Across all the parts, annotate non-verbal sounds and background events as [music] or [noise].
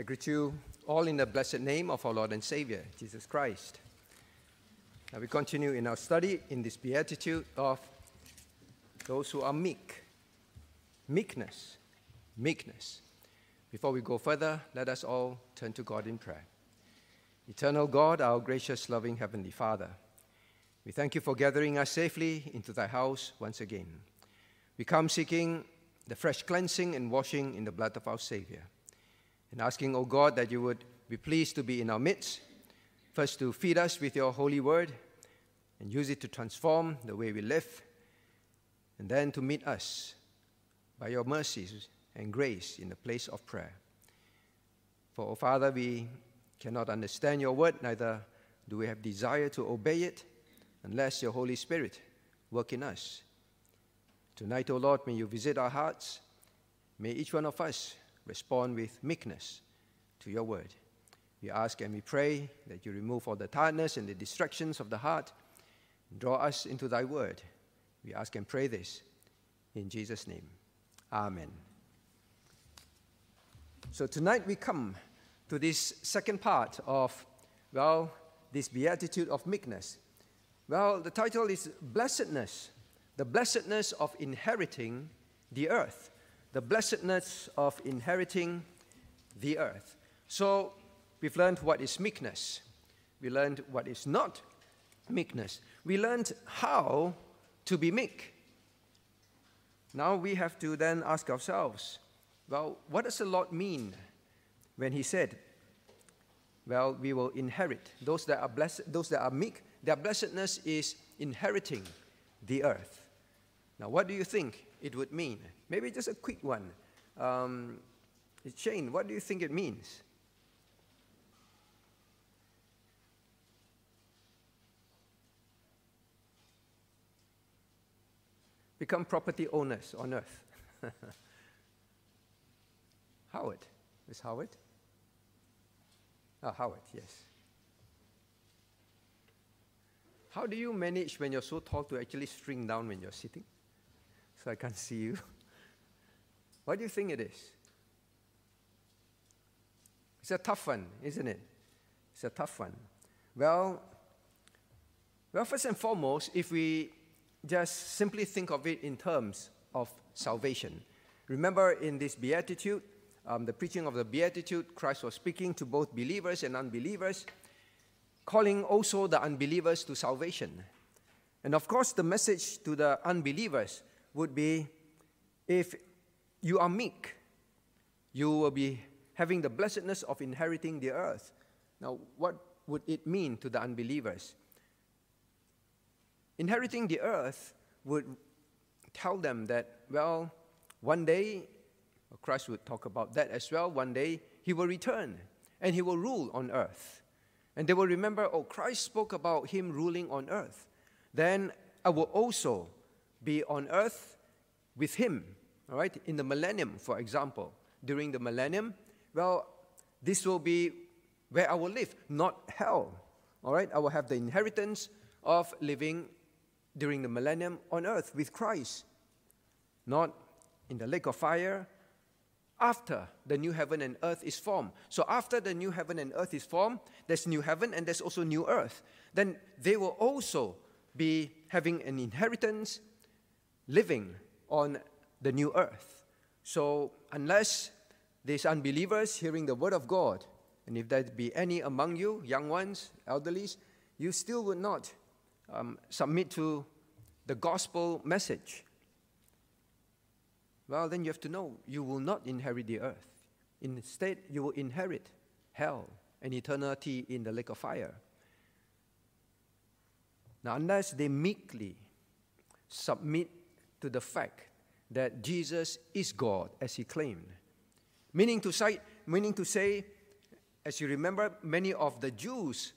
I greet you all in the blessed name of our Lord and Savior, Jesus Christ. Now we continue in our study in this beatitude of those who are meek. Meekness. Meekness. Before we go further, let us all turn to God in prayer. Eternal God, our gracious, loving Heavenly Father, we thank you for gathering us safely into thy house once again. We come seeking the fresh cleansing and washing in the blood of our Savior, and asking, O God, that you would be pleased to be in our midst, first to feed us with your holy word and use it to transform the way we live, and then to meet us by your mercies and grace in the place of prayer. For, O Father, we cannot understand your word, neither do we have desire to obey it unless your Holy Spirit work in us. Tonight, O Lord, may you visit our hearts. May each one of us respond with meekness to your word. We ask and we pray that you remove all the tiredness and the distractions of the heart. Draw us into thy word. We ask and pray this in Jesus' name. Amen. So tonight we come to this second part of, well, this beatitude of meekness. Well, the title is Blessedness, the blessedness of inheriting the earth. The blessedness of inheriting the earth. So, we've learned what is meekness. We learned what is not meekness. We learned how to be meek. Now we have to then ask ourselves well, what does the Lord mean when He said, well, we will inherit. Those that are blessed, those that are meek, their blessedness is inheriting the earth. Now, what do you think it would mean? Maybe just a quick one. Um, Shane, what do you think it means? Become property owners on earth. [laughs] Howard. Is Howard? Ah, Howard, yes. How do you manage when you're so tall to actually string down when you're sitting? So I can't see you. [laughs] what do you think it is? It's a tough one, isn't it? It's a tough one. Well, well, first and foremost, if we just simply think of it in terms of salvation, remember in this beatitude, um, the preaching of the Beatitude, Christ was speaking to both believers and unbelievers, calling also the unbelievers to salvation. And of course, the message to the unbelievers would be if you are meek, you will be having the blessedness of inheriting the earth. Now, what would it mean to the unbelievers? Inheriting the earth would tell them that, well, one day Christ would talk about that as well. One day he will return and he will rule on earth. And they will remember, oh, Christ spoke about him ruling on earth. Then I will also be on earth with him, all right, in the millennium, for example. During the millennium, well, this will be where I will live, not hell, all right? I will have the inheritance of living during the millennium on earth with Christ, not in the lake of fire, after the new heaven and earth is formed. So after the new heaven and earth is formed, there's new heaven and there's also new earth. Then they will also be having an inheritance living on the new earth. So unless these unbelievers hearing the word of God, and if there be any among you, young ones, elderlies, you still would not um, submit to the gospel message well, then you have to know you will not inherit the earth. Instead, you will inherit hell and eternity in the lake of fire. Now, unless they meekly submit to the fact that Jesus is God as he claimed, meaning to say, meaning to say as you remember, many of the Jews,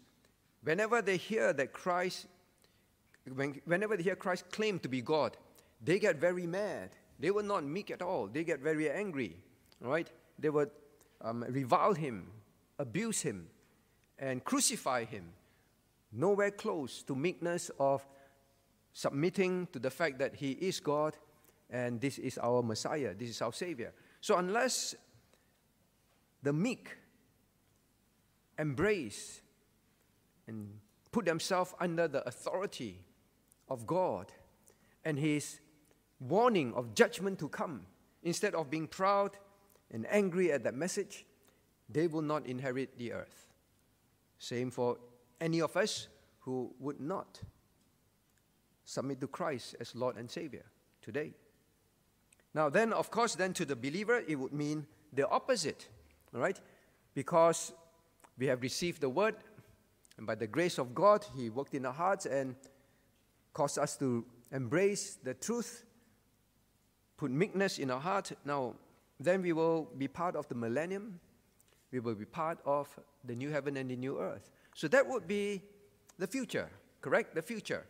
whenever they hear that Christ, whenever they hear Christ claim to be God, they get very mad they were not meek at all. They get very angry, right? They would um, revile him, abuse him, and crucify him. Nowhere close to meekness of submitting to the fact that he is God and this is our Messiah, this is our Savior. So, unless the meek embrace and put themselves under the authority of God and His warning of judgment to come, instead of being proud and angry at that message, they will not inherit the earth. Same for any of us who would not submit to Christ as Lord and Savior today. Now, then, of course, then to the believer, it would mean the opposite, all right? Because we have received the word, and by the grace of God, He worked in our hearts and caused us to embrace the truth, put meekness in our heart. Now, then we will be part of the millennium. We will be part of the new heaven and the new earth. So that would be the future, correct? The future.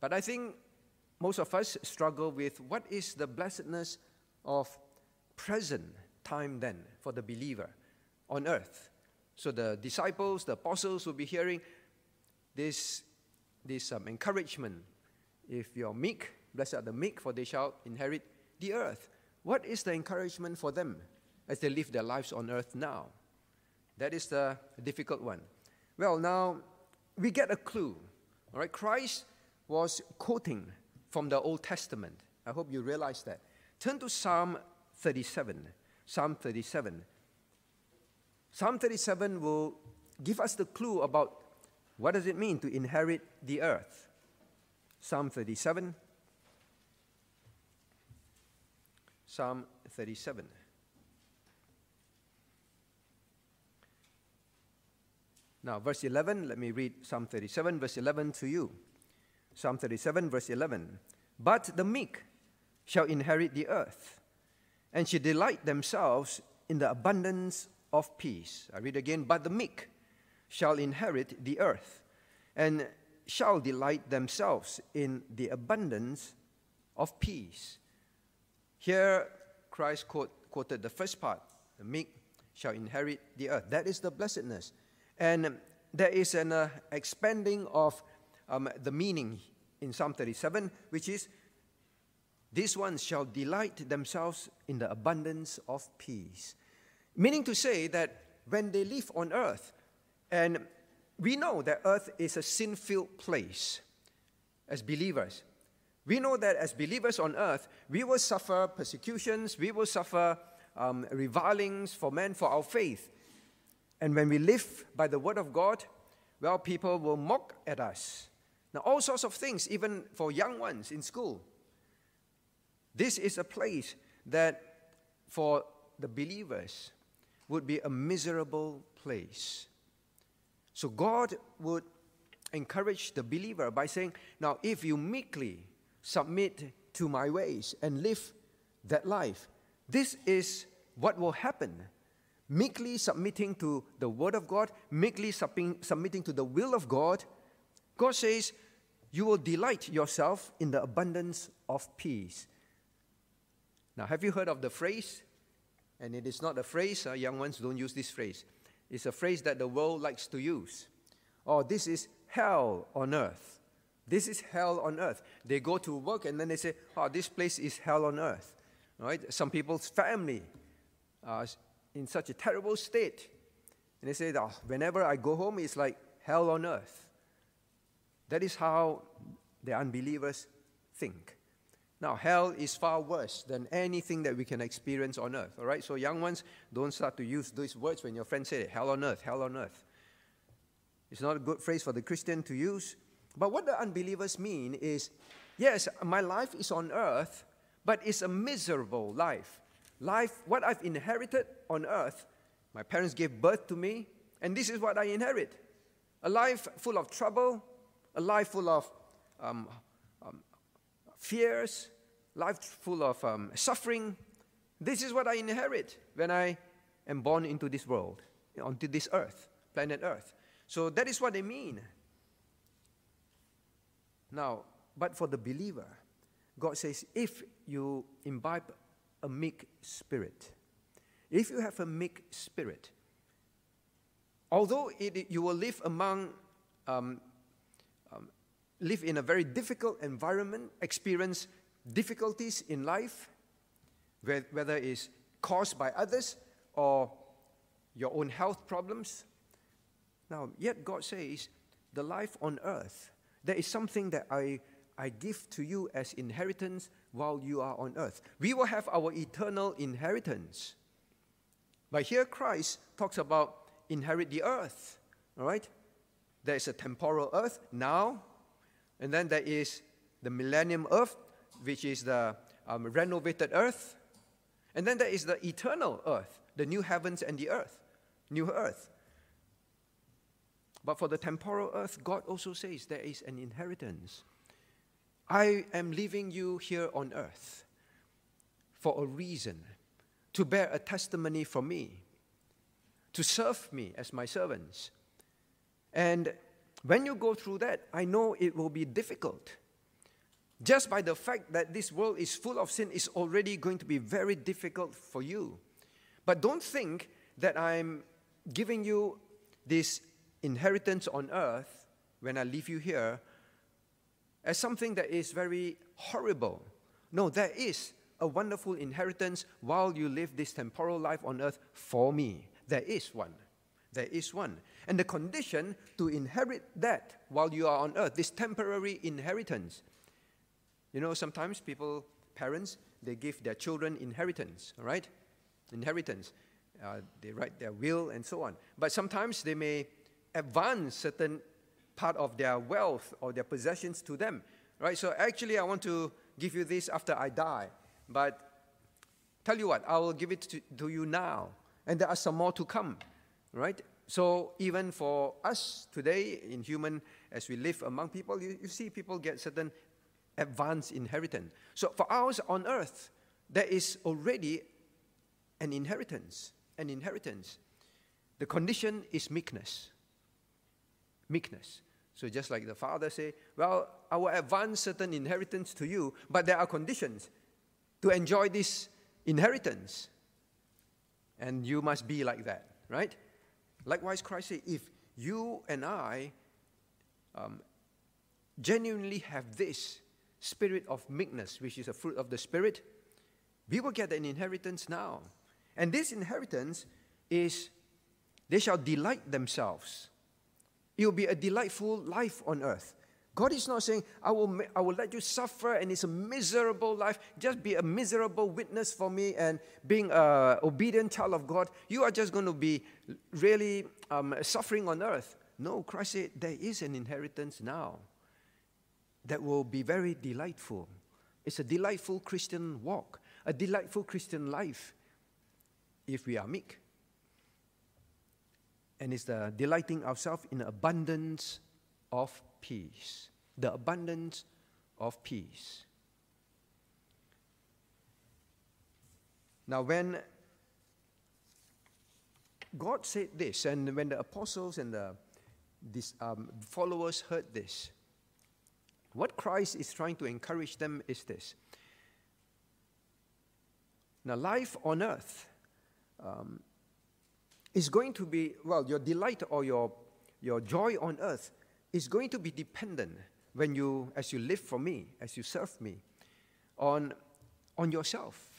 But I think most of us struggle with what is the blessedness of present time then for the believer on earth. So the disciples, the apostles will be hearing this, this um, encouragement. If you're meek, blessed are the meek, for they shall inherit the earth. What is the encouragement for them as they live their lives on earth now? That is the difficult one. Well, now we get a clue. All right, Christ was quoting from the Old Testament. I hope you realize that. Turn to Psalm 37. Psalm 37. Psalm 37 will give us the clue about what does it mean to inherit the earth. Psalm 37. Psalm 37. Now, verse 11, let me read Psalm 37, verse 11 to you. Psalm 37, verse 11. But the meek shall inherit the earth, and shall delight themselves in the abundance of peace. I read again, but the meek shall inherit the earth, and shall delight themselves in the abundance of peace. Here, Christ quote, quoted the first part the meek shall inherit the earth. That is the blessedness. And there is an uh, expanding of um, the meaning in Psalm 37, which is these ones shall delight themselves in the abundance of peace. Meaning to say that when they live on earth, and we know that earth is a sin filled place as believers, we know that as believers on earth, we will suffer persecutions, we will suffer um, revilings for men for our faith. And when we live by the word of God, well, people will mock at us. Now, all sorts of things, even for young ones in school. This is a place that for the believers would be a miserable place. So, God would encourage the believer by saying, Now, if you meekly submit to my ways and live that life. This is what will happen. Meekly submitting to the Word of God, meekly submitting to the will of God, God says, You will delight yourself in the abundance of peace. Now, have you heard of the phrase? And it is not a phrase, uh, young ones don't use this phrase. It's a phrase that the world likes to use. Oh, this is hell on earth. This is hell on earth. They go to work and then they say, oh, this place is hell on earth. Right? Some people's family are in such a terrible state. And they say, oh, whenever I go home, it's like hell on earth. That is how the unbelievers think. Now, hell is far worse than anything that we can experience on earth. All right? So, young ones, don't start to use these words when your friends say it hell on earth, hell on earth. It's not a good phrase for the Christian to use but what the unbelievers mean is yes, my life is on earth, but it's a miserable life. Life, what I've inherited on earth, my parents gave birth to me, and this is what I inherit a life full of trouble, a life full of um, um, fears, life full of um, suffering. This is what I inherit when I am born into this world, onto this earth, planet Earth. So that is what they mean. Now, but for the believer, God says, if you imbibe a meek spirit, if you have a meek spirit, although it, you will live among, um, live in a very difficult environment, experience difficulties in life, whether it's caused by others or your own health problems. Now, yet God says, the life on earth, there is something that I, I give to you as inheritance while you are on earth. We will have our eternal inheritance. But here Christ talks about inherit the earth. All right? There is a temporal earth now, and then there is the millennium earth, which is the um, renovated earth. And then there is the eternal earth, the new heavens and the earth, new earth. But for the temporal earth, God also says there is an inheritance. I am leaving you here on earth for a reason to bear a testimony for me, to serve me as my servants. And when you go through that, I know it will be difficult. Just by the fact that this world is full of sin is already going to be very difficult for you. But don't think that I'm giving you this inheritance on earth when I leave you here as something that is very horrible. No, there is a wonderful inheritance while you live this temporal life on earth for me. There is one. There is one. And the condition to inherit that while you are on earth, this temporary inheritance. You know, sometimes people, parents, they give their children inheritance, all right? Inheritance. Uh, they write their will and so on. But sometimes they may advance certain part of their wealth or their possessions to them, right? So actually, I want to give you this after I die, but tell you what, I will give it to, to you now, and there are some more to come, right? So even for us today in human, as we live among people, you, you see people get certain advanced inheritance. So for ours on earth, there is already an inheritance, an inheritance. The condition is meekness meekness. So just like the father say, well, I will advance certain inheritance to you, but there are conditions to enjoy this inheritance. And you must be like that, right? Likewise, Christ said, if you and I um, genuinely have this spirit of meekness, which is a fruit of the Spirit, we will get an inheritance now. And this inheritance is they shall delight themselves it will be a delightful life on earth. God is not saying, I will, I will let you suffer and it's a miserable life. Just be a miserable witness for me and being an obedient child of God. You are just going to be really um, suffering on earth. No, Christ said there is an inheritance now that will be very delightful. It's a delightful Christian walk, a delightful Christian life if we are meek and it's the delighting ourselves in abundance of peace. The abundance of peace. Now, when God said this, and when the apostles and the um, followers heard this, what Christ is trying to encourage them is this. Now, life on earth um, is going to be, well, your delight or your, your joy on earth is going to be dependent when you, as you live for me, as you serve me, on, on yourself,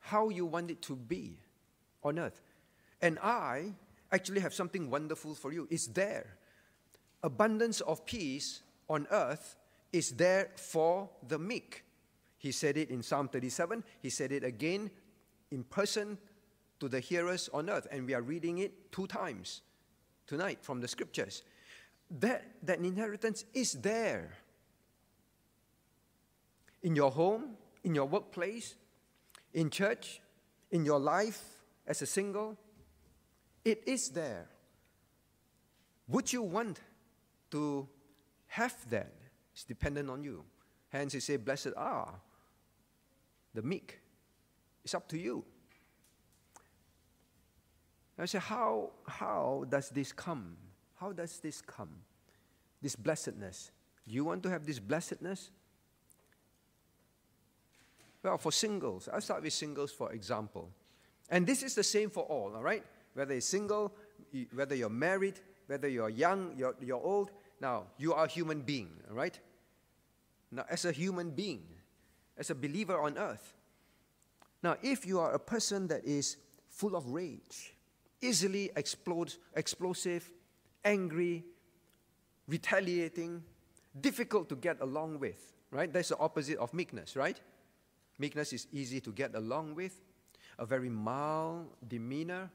how you want it to be on earth. And I actually have something wonderful for you. It's there. Abundance of peace on earth is there for the meek. He said it in Psalm 37. He said it again in person to the hearers on earth. And we are reading it two times tonight from the scriptures. That, that inheritance is there. In your home, in your workplace, in church, in your life as a single, it is there. Would you want to have that? It's dependent on you. Hence, he said, Blessed are the meek. It's up to you. I say, how, how does this come? How does this come? This blessedness. Do you want to have this blessedness? Well, for singles, I'll start with singles for example. And this is the same for all, all right? Whether you're single, whether you're married, whether you're young, you're, you're old. Now, you are a human being, all right? Now, as a human being, as a believer on earth, now, if you are a person that is full of rage, easily explode, explosive, angry, retaliating, difficult to get along with, right? That's the opposite of meekness, right? Meekness is easy to get along with, a very mild demeanor,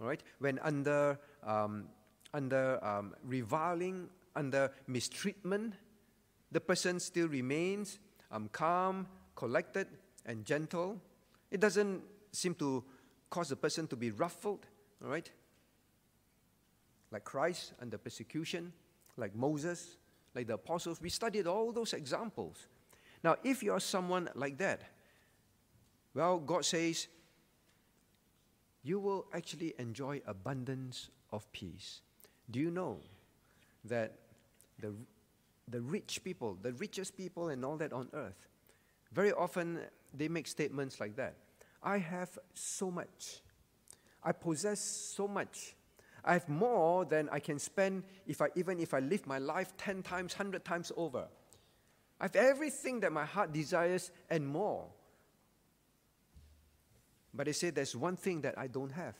all right? When under, um, under um, reviling, under mistreatment, the person still remains um, calm, collected, and gentle. It doesn't seem to cause the person to be ruffled, all right? Like Christ under persecution, like Moses, like the apostles. We studied all those examples. Now, if you are someone like that, well, God says, you will actually enjoy abundance of peace. Do you know that the, the rich people, the richest people and all that on earth, very often they make statements like that. I have so much. I possess so much. I have more than I can spend if I, even if I live my life 10 times, 100 times over. I have everything that my heart desires and more. But they say there's one thing that I don't have,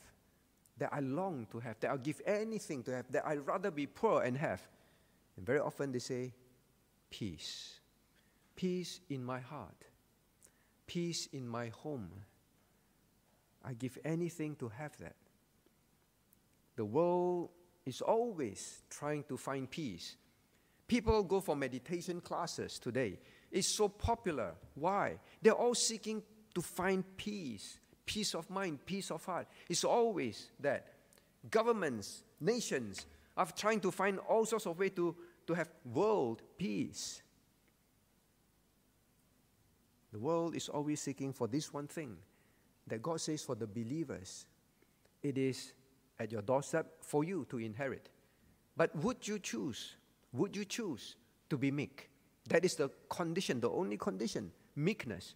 that I long to have, that I'll give anything to have, that I'd rather be poor and have. And very often they say, peace. Peace in my heart. Peace in my home. I give anything to have that. The world is always trying to find peace. People go for meditation classes today. It's so popular. Why? They're all seeking to find peace, peace of mind, peace of heart. It's always that. Governments, nations are trying to find all sorts of ways to, to have world peace. The world is always seeking for this one thing that God says for the believers, it is at your doorstep for you to inherit. But would you choose? Would you choose to be meek? That is the condition, the only condition meekness.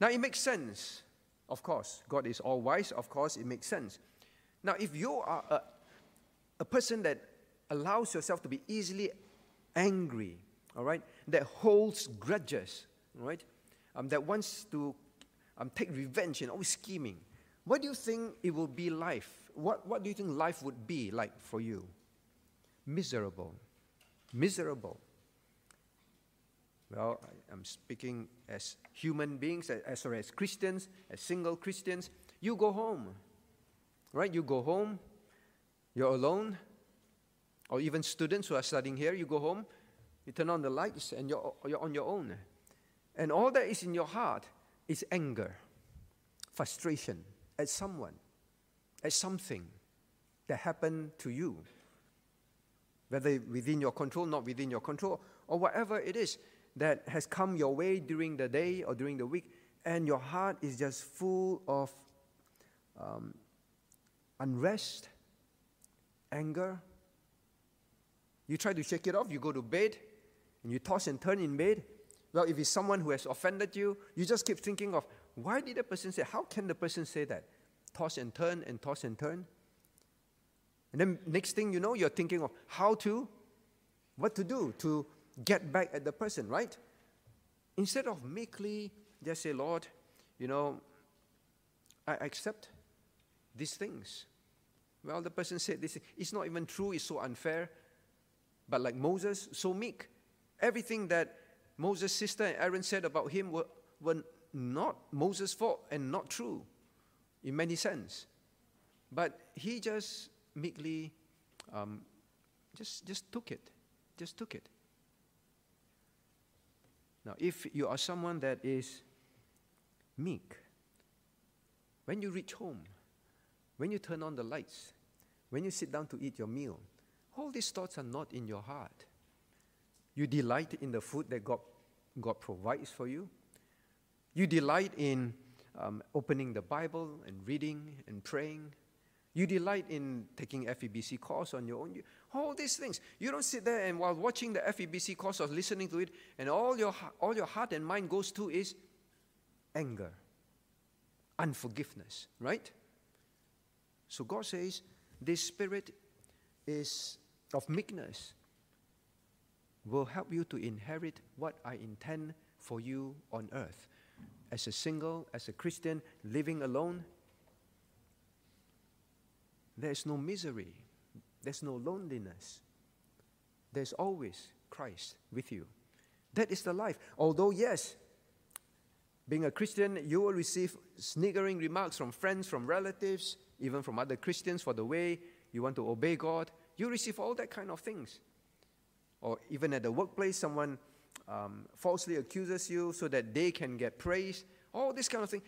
Now, it makes sense, of course. God is all wise, of course, it makes sense. Now, if you are a, a person that allows yourself to be easily angry, all right, that holds grudges, right, um, that wants to um, take revenge and always scheming, what do you think it will be life? What, what do you think life would be like for you? Miserable. Miserable. Well, I, am speaking as human beings, as, as, sorry, as Christians, as single Christians. You go home, right? You go home, you're alone, or even students who are studying here, you go home, you turn on the lights, and you're, you're on your own. And all that is in your heart is anger, frustration at someone, at something that happened to you, whether within your control, not within your control, or whatever it is that has come your way during the day or during the week, and your heart is just full of um, unrest, anger. You try to shake it off, you go to bed, and you toss and turn in bed, well, if it's someone who has offended you, you just keep thinking of why did the person say, how can the person say that? Toss and turn and toss and turn. And then next thing you know, you're thinking of how to, what to do to get back at the person, right? Instead of meekly just say, Lord, you know, I accept these things. Well, the person said this, it's not even true, it's so unfair. But like Moses, so meek. Everything that Moses' sister and Aaron said about him were, were not Moses' fault and not true in many sense. But he just meekly um, just, just took it. Just took it. Now, if you are someone that is meek, when you reach home, when you turn on the lights, when you sit down to eat your meal, all these thoughts are not in your heart. You delight in the food that God, God provides for you. You delight in um, opening the Bible and reading and praying. You delight in taking FEBC course on your own. You, all these things. You don't sit there and while watching the FEBC course or listening to it, and all your, all your heart and mind goes to is anger, unforgiveness, right? So God says this spirit is of meekness will help you to inherit what I intend for you on earth. As a single, as a Christian, living alone, there's no misery, there's no loneliness. There's always Christ with you. That is the life. Although, yes, being a Christian, you will receive sniggering remarks from friends, from relatives, even from other Christians for the way you want to obey God. You receive all that kind of things. Or even at the workplace, someone um, falsely accuses you so that they can get praise. All this kind of thing.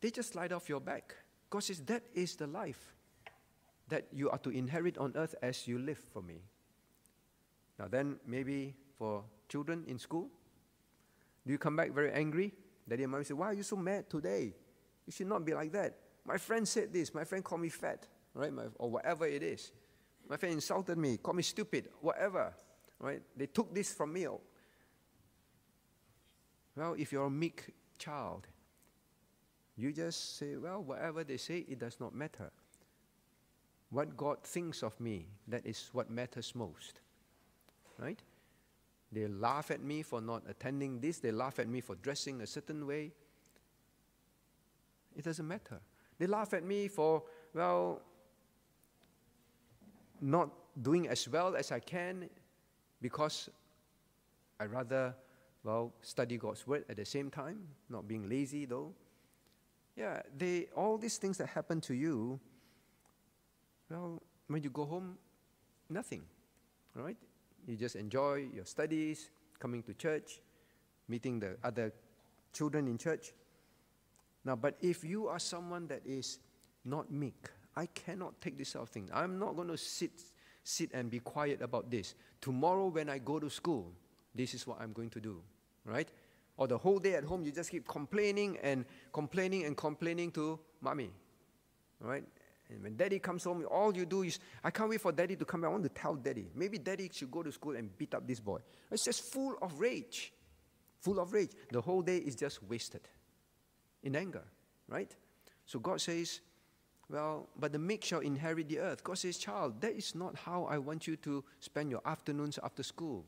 They just slide off your back. God says that is the life that you are to inherit on earth as you live for me. Now, then, maybe for children in school, do you come back very angry? Daddy and mommy say, Why are you so mad today? You should not be like that. My friend said this. My friend called me fat, right? My, or whatever it is. My friend insulted me, called me stupid, whatever, right? They took this from me. Well, if you're a meek child, you just say, Well, whatever they say, it does not matter. What God thinks of me, that is what matters most. Right? They laugh at me for not attending this, they laugh at me for dressing a certain way. It doesn't matter. They laugh at me for, well, not doing as well as I can because I rather, well, study God's word at the same time, not being lazy though. Yeah, they all these things that happen to you, well, when you go home, nothing. Right? You just enjoy your studies, coming to church, meeting the other children in church. Now, but if you are someone that is not meek, I cannot take this sort of thing. I'm not going to sit, sit and be quiet about this. Tomorrow, when I go to school, this is what I'm going to do, right? Or the whole day at home, you just keep complaining and complaining and complaining to mommy, right? And when daddy comes home, all you do is, I can't wait for daddy to come back. I want to tell daddy. Maybe daddy should go to school and beat up this boy. It's just full of rage. Full of rage. The whole day is just wasted in anger, right? So God says, well, but the meek shall inherit the earth. God says, child, that is not how I want you to spend your afternoons after school.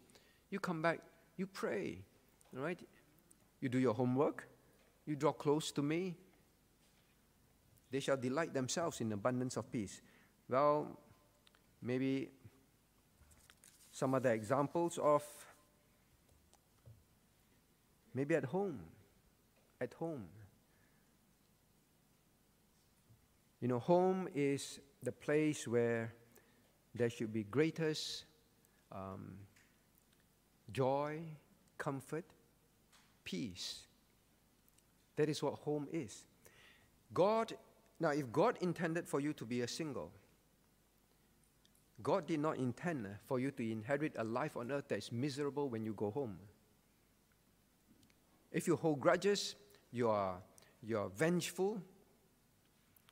You come back, you pray, right? You do your homework, you draw close to me, they shall delight themselves in abundance of peace. Well, maybe some other examples of maybe at home. At home. You know, home is the place where there should be greatest um, joy, comfort, peace. That is what home is. God now, if God intended for you to be a single, God did not intend for you to inherit a life on earth that is miserable when you go home. If you hold grudges, you are, you are vengeful,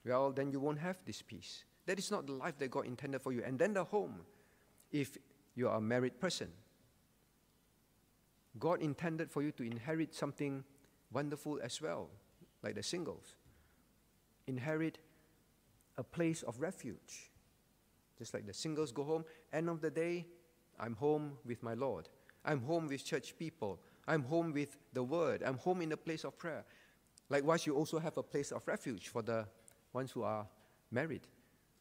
well, then you won't have this peace. That is not the life that God intended for you. And then the home, if you are a married person, God intended for you to inherit something wonderful as well, like the singles inherit a place of refuge. Just like the singles go home, end of the day, I'm home with my Lord. I'm home with church people. I'm home with the word. I'm home in a place of prayer. Likewise, you also have a place of refuge for the ones who are married.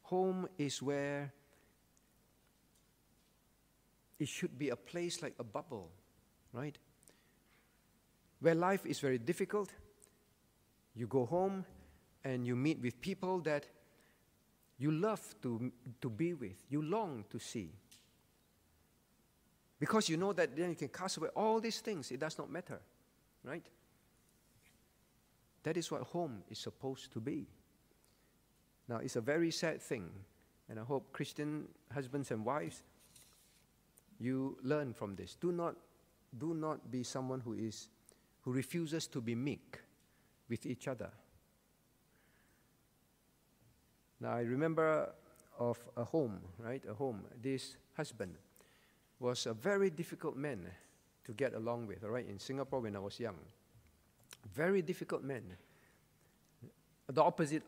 Home is where it should be a place like a bubble, right? Where life is very difficult, you go home and you meet with people that you love to, to be with, you long to see. Because you know that then you can cast away all these things, it does not matter, right? That is what home is supposed to be. Now, it's a very sad thing, and I hope Christian husbands and wives, you learn from this. Do not, do not be someone who is who refuses to be meek with each other. Now, I remember of a home, right? A home. This husband was a very difficult man to get along with, all right, in Singapore when I was young. Very difficult man. The opposite,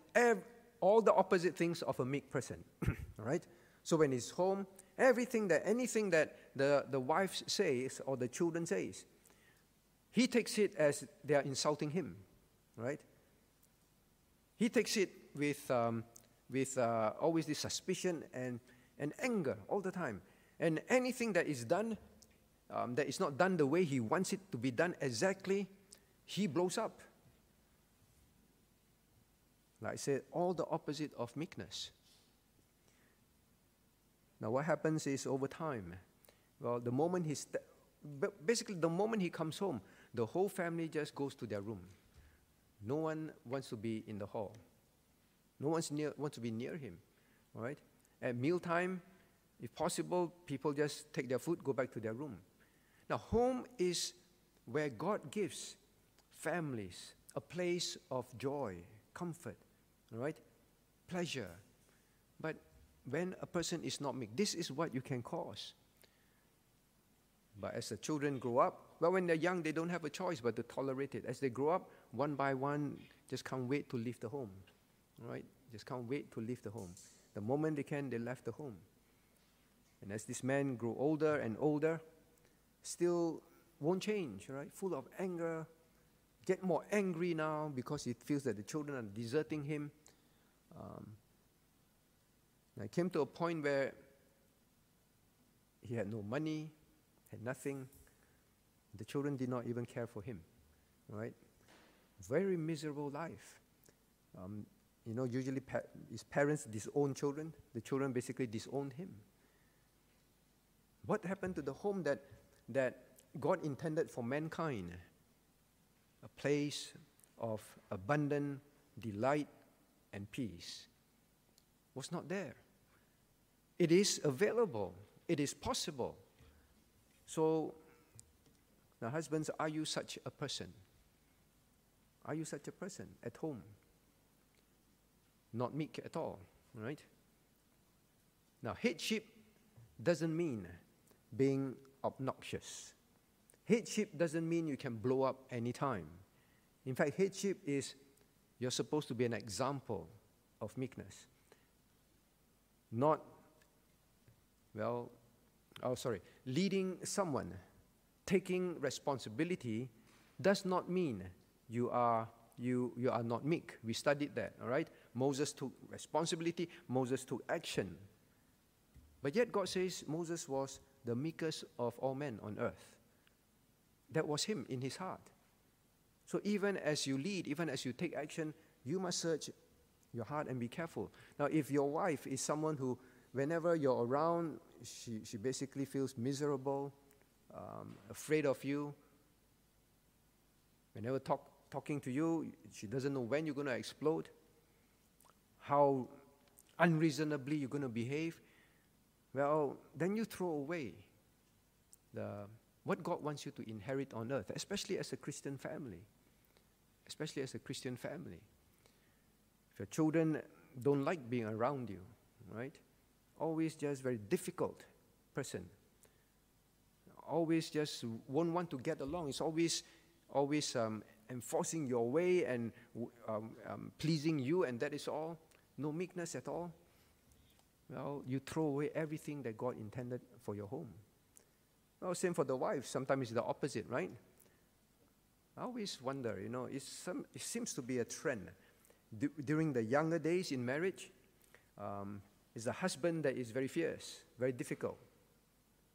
all the opposite things of a meek person, [coughs] all right? So when he's home, everything that, anything that the, the wife says or the children says, he takes it as they are insulting him, right? He takes it with um, with uh, always this suspicion and, and anger all the time. And anything that is done um, that is not done the way he wants it to be done exactly, he blows up. Like I said, all the opposite of meekness. Now, what happens is over time, well, the moment he's, basically, the moment he comes home, the whole family just goes to their room. No one wants to be in the hall. No one wants to be near him. All right? At mealtime, if possible, people just take their food, go back to their room. Now, home is where God gives families a place of joy, comfort, all right? Pleasure. But when a person is not meek, this is what you can cause. But as the children grow up, well, when they're young, they don't have a choice but to tolerate it. As they grow up, one by one, just can't wait to leave the home. right? Just can't wait to leave the home. The moment they can, they left the home. And as this man grew older and older, still won't change, right? Full of anger, get more angry now because he feels that the children are deserting him. Um, I came to a point where he had no money, had nothing. The children did not even care for him, right? Very miserable life. Um, you know, usually pa- his parents disown children. The children basically disowned him. What happened to the home that, that God intended for mankind? A place of abundant delight and peace was not there. It is available, it is possible. So, now, husbands, are you such a person? Are you such a person at home? Not meek at all, right? Now, headship doesn't mean being obnoxious. Headship doesn't mean you can blow up anytime. In fact, headship is you're supposed to be an example of meekness. Not, well, oh, sorry, leading someone, taking responsibility does not mean you are, you, you are not meek. We studied that, all right? Moses took responsibility, Moses took action. But yet God says Moses was the meekest of all men on earth. That was him in his heart. So even as you lead, even as you take action, you must search your heart and be careful. Now, if your wife is someone who, whenever you're around, she, she basically feels miserable, um, afraid of you, whenever talk, talking to you, she doesn't know when you're going to explode, how unreasonably you're going to behave, well, then you throw away the, what God wants you to inherit on earth, especially as a Christian family. Especially as a Christian family. If your children don't like being around you, right? Always just very difficult person. Always just won't want to get along. It's always, always um, enforcing your way and um, um, pleasing you, and that is all. No meekness at all. Well, you throw away everything that God intended for your home. Well, same for the wife. Sometimes it's the opposite, right? I always wonder, you know, some, it seems to be a trend. D- during the younger days in marriage, um, it's the husband that is very fierce, very difficult,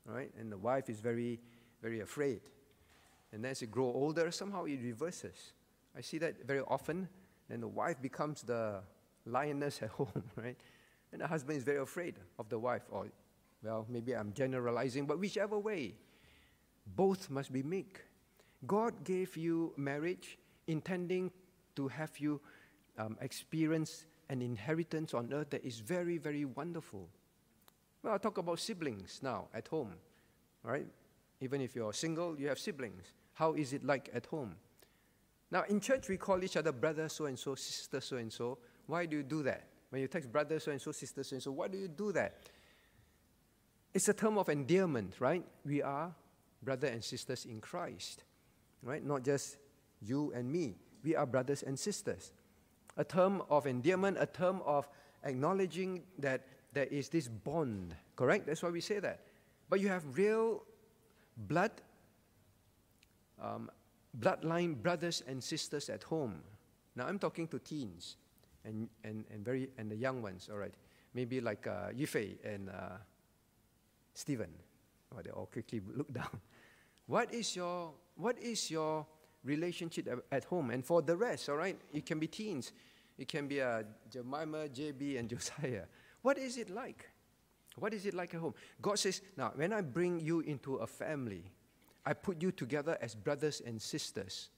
right? And the wife is very, very afraid. And as you grow older, somehow it reverses. I see that very often. And the wife becomes the lioness [laughs] at home, right? And the husband is very afraid of the wife, or, well, maybe I'm generalizing, but whichever way, both must be meek. God gave you marriage intending to have you um, experience an inheritance on earth that is very, very wonderful. Well, I'll talk about siblings now at home, right? Even if you're single, you have siblings. How is it like at home? Now, in church, we call each other brother so and so, sister so and so. Why do you do that? When you text brother so and so, sister so and so, why do you do that? It's a term of endearment, right? We are brother and sisters in Christ, right? Not just you and me. We are brothers and sisters. A term of endearment, a term of acknowledging that there is this bond, correct? That's why we say that. But you have real blood, um, bloodline brothers and sisters at home. Now I'm talking to teens and, and, and, very, and the young ones, all right? Maybe like uh, Yufei and uh, Stephen. Oh, they all quickly look [laughs] down. What is your, what is your relationship at home? And for the rest, all right, it can be teens. It can be uh, Jemima, JB, and [laughs] Josiah. What is it like? What is it like at home? God says, now, when I bring you into a family, I put you together as brothers and sisters.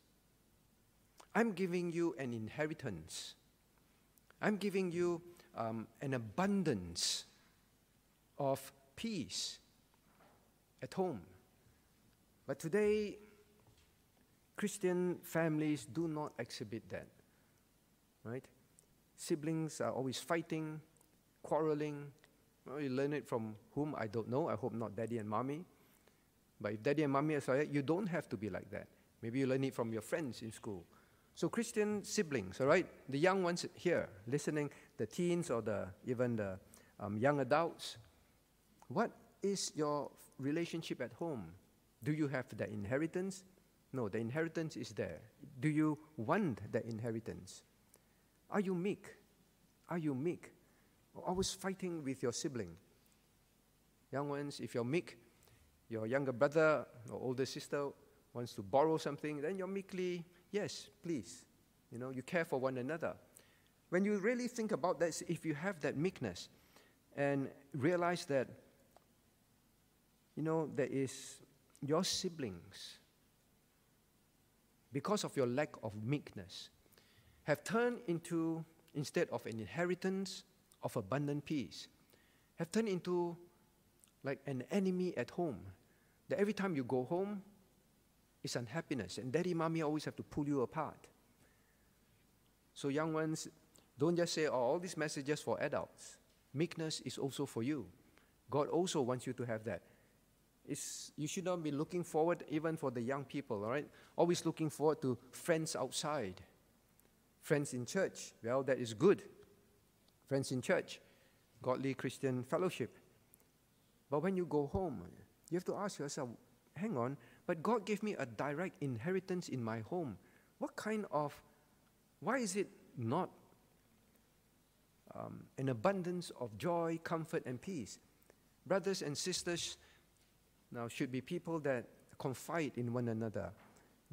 I'm giving you an inheritance. I'm giving you um, an abundance of peace at home. But today, Christian families do not exhibit that. Right? Siblings are always fighting, quarreling. Well, you learn it from whom? I don't know. I hope not daddy and mommy. But if daddy and mommy are like you don't have to be like that. Maybe you learn it from your friends in school. So Christian siblings, all right, the young ones here listening, the teens or the even the um, young adults, what is your relationship at home? Do you have the inheritance? No, the inheritance is there. Do you want the inheritance? Are you meek? Are you meek? Always fighting with your sibling. Young ones, if you're meek, your younger brother or older sister wants to borrow something, then you're meekly Yes, please. You know, you care for one another. When you really think about that, if you have that meekness and realize that, you know, there is your siblings, because of your lack of meekness, have turned into, instead of an inheritance of abundant peace, have turned into like an enemy at home. That every time you go home, it's unhappiness. And daddy, mommy always have to pull you apart. So, young ones, don't just say, oh, all these messages for adults. Meekness is also for you. God also wants you to have that. It's, you should not be looking forward, even for the young people, all right? Always looking forward to friends outside, friends in church. Well, that is good. Friends in church, godly Christian fellowship. But when you go home, you have to ask yourself, hang on, but God gave me a direct inheritance in my home. What kind of, why is it not um, an abundance of joy, comfort, and peace? Brothers and sisters now should be people that confide in one another.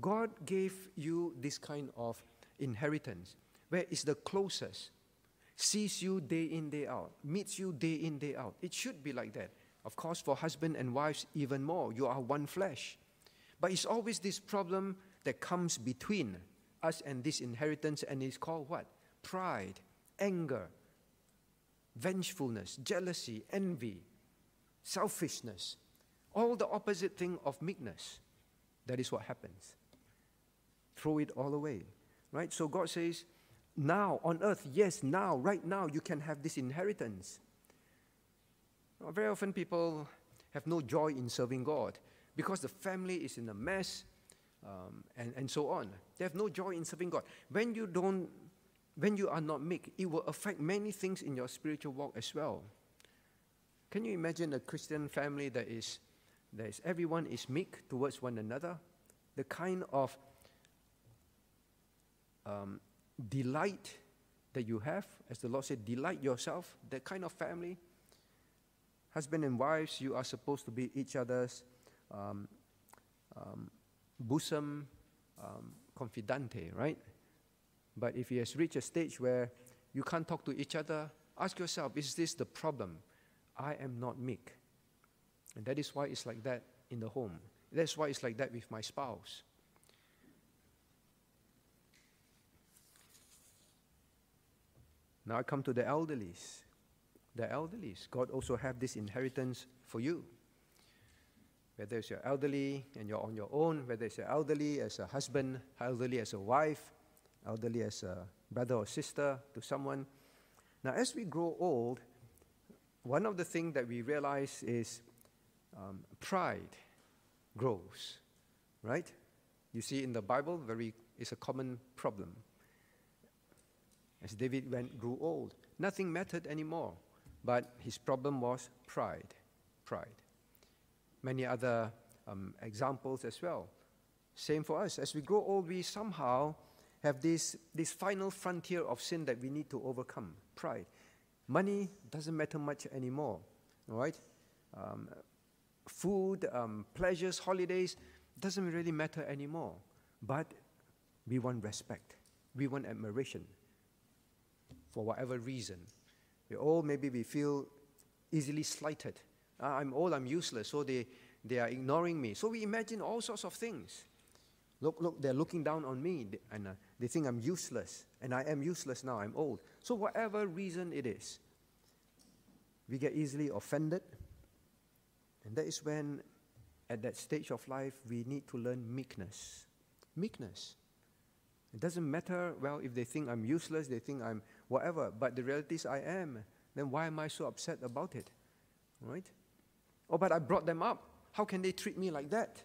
God gave you this kind of inheritance where it's the closest, sees you day in, day out, meets you day in, day out. It should be like that. Of course, for husband and wives, even more. You are one flesh. But it's always this problem that comes between us and this inheritance, and it's called what? Pride, anger, vengefulness, jealousy, envy, selfishness. All the opposite thing of meekness. That is what happens. Throw it all away. Right? So God says, now on earth, yes, now, right now, you can have this inheritance. very often people have no joy in serving God because the family is in a mess um, and, and so on. They have no joy in serving God. When you don't, when you are not meek, it will affect many things in your spiritual walk as well. Can you imagine a Christian family that is, that is everyone is meek towards one another? The kind of um, delight that you have, as the Lord said, delight yourself, that kind of family. Husband and wives, you are supposed to be each other's um, um, bosom um, confidante, right? But if he has reached a stage where you can't talk to each other, ask yourself, is this the problem? I am not meek. And that is why it's like that in the home. That's why it's like that with my spouse. Now I come to the elderlies. The elderlies, God also have this inheritance for you whether it's your elderly and you're on your own, whether it's your elderly as a husband, elderly as a wife, elderly as a brother or sister to someone. Now, as we grow old, one of the things that we realize is um, pride grows, right? You see in the Bible, very it's a common problem. As David went grew old, nothing mattered anymore, but his problem was pride, pride many other um, examples as well. Same for us. As we grow old, we somehow have this, this final frontier of sin that we need to overcome pride. Money doesn't matter much anymore, all right? Um, food, um, pleasures, holidays doesn't really matter anymore. But we want respect, we want admiration for whatever reason. We all maybe we feel easily slighted. Uh, I'm old, I'm useless, so they, they are ignoring me. So we imagine all sorts of things. Look, look, they're looking down on me, and uh, they think I'm useless, and I am useless now, I'm old. So, whatever reason it is, we get easily offended, and that is when, at that stage of life, we need to learn meekness. Meekness. It doesn't matter, well, if they think I'm useless, they think I'm whatever, but the reality is I am. Then why am I so upset about it? Right? Oh, but I brought them up. How can they treat me like that?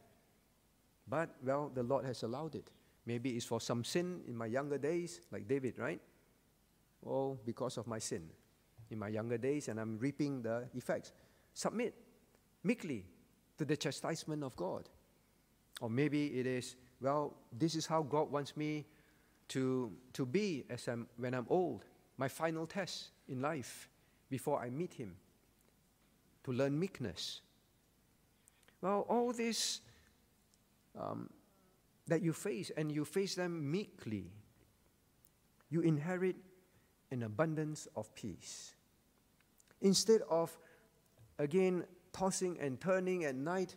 But, well, the Lord has allowed it. Maybe it's for some sin in my younger days, like David, right? Oh, because of my sin in my younger days, and I'm reaping the effects. Submit meekly to the chastisement of God. Or maybe it is, well, this is how God wants me to, to be as I'm, when I'm old, my final test in life before I meet Him, to learn meekness. Well, all this um, that you face, and you face them meekly, you inherit an abundance of peace. Instead of, again, tossing and turning at night,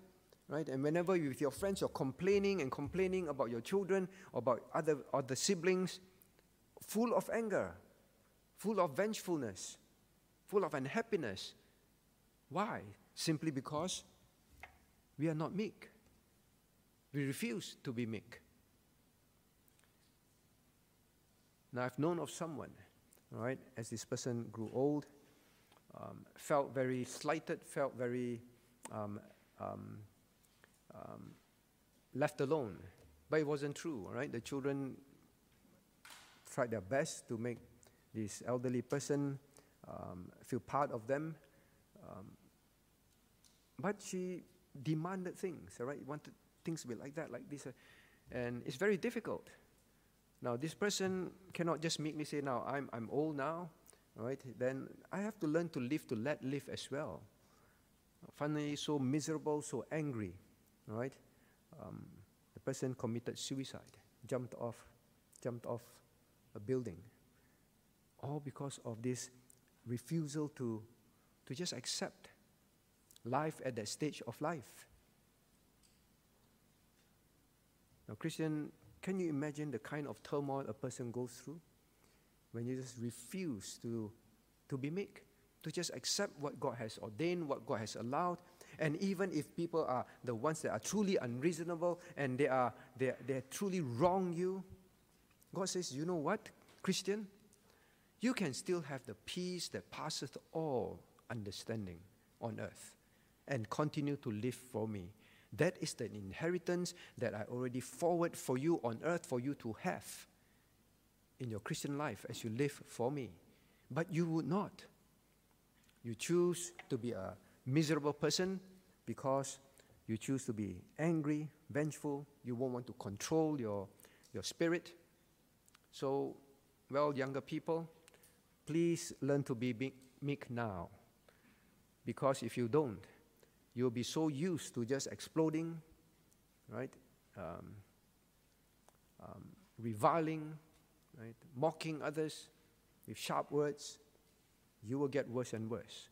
right? And whenever with your friends, you're complaining and complaining about your children, about other, other siblings, full of anger, full of vengefulness, full of unhappiness. Why? Simply because we are not meek. We refuse to be meek. Now, I've known of someone, right, as this person grew old, um, felt very slighted, felt very um, um, um, left alone. But it wasn't true, right? The children tried their best to make this elderly person um, feel part of them. But she demanded things, right? Wanted things to be like that, like this. Uh, and it's very difficult. Now, this person cannot just meekly say, Now, I'm, I'm old now, right? Then I have to learn to live, to let live as well. Finally, so miserable, so angry, right? Um, the person committed suicide, jumped off, jumped off a building, all because of this refusal to, to just accept life at that stage of life. Now, Christian, can you imagine the kind of turmoil a person goes through when you just refuse to, to be meek, to just accept what God has ordained, what God has allowed? And even if people are the ones that are truly unreasonable and they are they, they truly wrong you, God says, you know what, Christian? You can still have the peace that passeth all understanding on earth and continue to live for me that is the inheritance that I already forward for you on earth for you to have in your Christian life as you live for me. But you would not. You choose to be a miserable person because you choose to be angry, vengeful. You won't want to control your, your spirit. So, well, younger people, please learn to be meek now. Because if you don't, you'll be so used to just exploding, right? Um, um, reviling, right? Mocking others with sharp words, you will get worse and worse.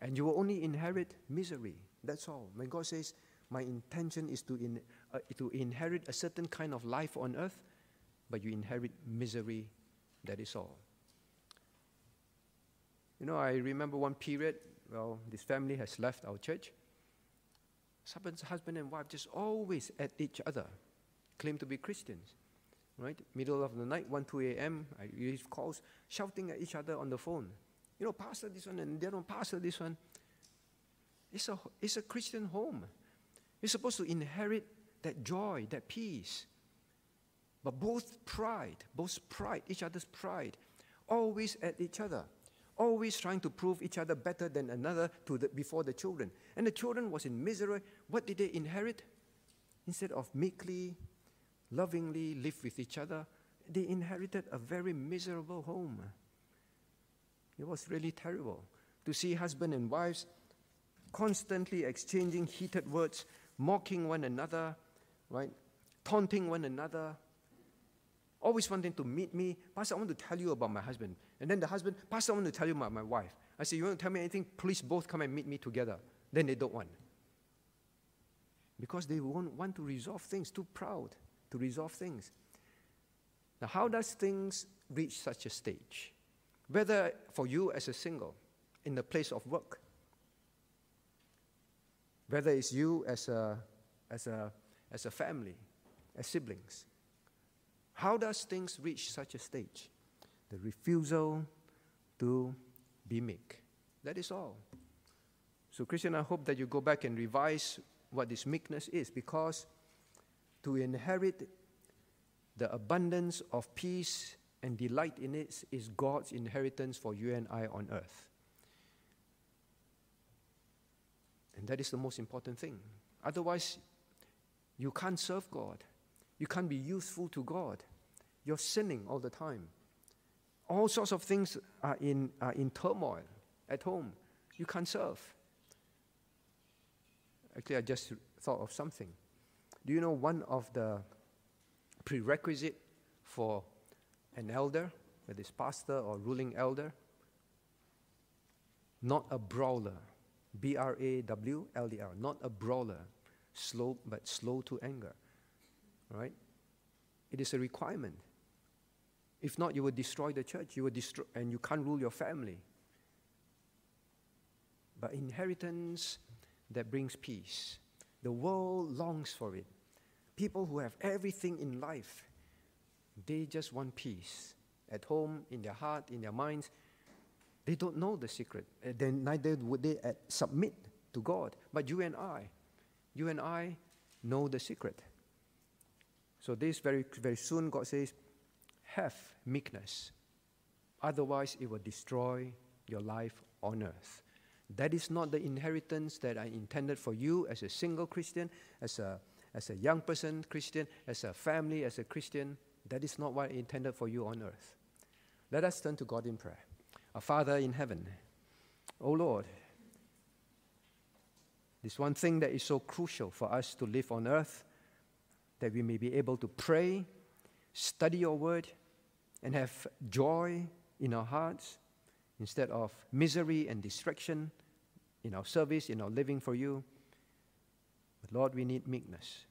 And you will only inherit misery. That's all. When God says, My intention is to, in, uh, to inherit a certain kind of life on earth, but you inherit misery, that is all. You know, I remember one period well, this family has left our church. Husband and wife just always at each other, claim to be Christians. Right? Middle of the night, 1, 2 a.m., I receive calls shouting at each other on the phone. You know, pastor this one and they don't pastor this one. It's a, it's a Christian home. You're supposed to inherit that joy, that peace. But both pride, both pride, each other's pride, always at each other always trying to prove each other better than another to the, before the children. And the children was in misery. What did they inherit? Instead of meekly lovingly live with each other, they inherited a very miserable home. It was really terrible to see husband and wives constantly exchanging heated words, mocking one another, right? Taunting one another, always wanting to meet me. Pastor, I want to tell you about my husband. And then the husband, Pastor, I want to tell you about my wife. I say, You want to tell me anything? Please both come and meet me together. Then they don't want. Because they won't want to resolve things, too proud to resolve things. Now, how does things reach such a stage? Whether for you as a single, in the place of work, whether it's you as a, as a, as a family, as siblings. How does things reach such a stage? The refusal to be meek. That is all. So, Christian, I hope that you go back and revise what this meekness is because to inherit the abundance of peace and delight in it is God's inheritance for you and I on earth. And that is the most important thing. Otherwise, you can't serve God. You can't be useful to God. You're sinning all the time. All sorts of things are in, are in turmoil at home. You can't serve. Actually, I just thought of something. Do you know one of the prerequisite for an elder, whether it's pastor or ruling elder? Not a brawler. B R A W L E R, not a brawler, slow but slow to anger. Right? It is a requirement. If not, you will destroy the church. You will destroy, and you can't rule your family. But inheritance that brings peace. The world longs for it. People who have everything in life, they just want peace at home, in their heart, in their minds. They don't know the secret. Uh, then neither would they uh, submit to God. But you and I, you and I know the secret. So this very, very soon God says, have meekness. Otherwise, it will destroy your life on earth. That is not the inheritance that I intended for you as a single Christian, as a, as a young person Christian, as a family, as a Christian. That is not what I intended for you on earth. Let us turn to God in prayer. Our Father in heaven, O oh Lord, this one thing that is so crucial for us to live on earth, that we may be able to pray, study your word, and have joy in our hearts instead of misery and distraction in our service, in our living for you. But Lord, we need meekness.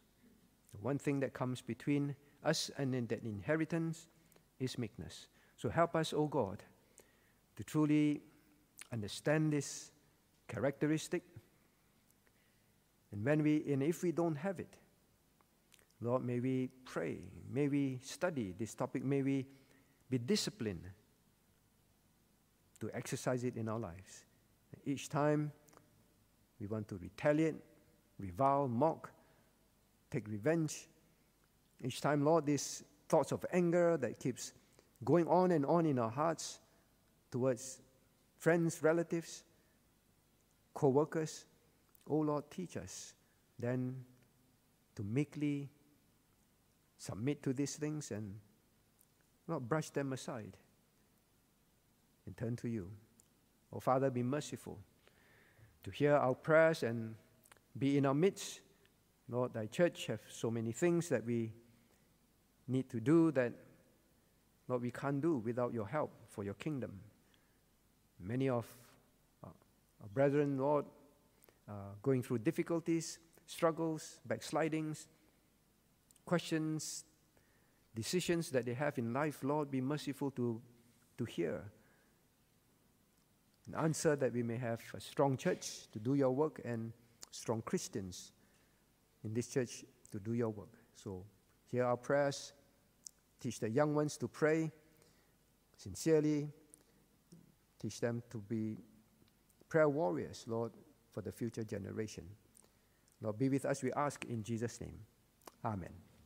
The one thing that comes between us and that inheritance is meekness. So help us, O oh God, to truly understand this characteristic. And when we and if we don't have it, Lord, may we pray, may we study this topic, may we be disciplined to exercise it in our lives. Each time we want to retaliate, revile, mock, take revenge. Each time, Lord, these thoughts of anger that keeps going on and on in our hearts, towards friends, relatives, co workers. Oh Lord, teach us then to meekly submit to these things and not brush them aside and turn to you. Oh Father, be merciful to hear our prayers and be in our midst. Lord, thy church have so many things that we need to do that, Lord, we can't do without your help for your kingdom. Many of uh, our brethren, Lord, uh, going through difficulties, struggles, backslidings, questions, decisions that they have in life, Lord, be merciful to, to hear. An answer that we may have a strong church to do your work and strong Christians in this church to do your work. So, hear our prayers. Teach the young ones to pray sincerely, Teach them to be prayer warriors, Lord, for the future generation. Lord, be with us, we ask in Jesus' name. Amen.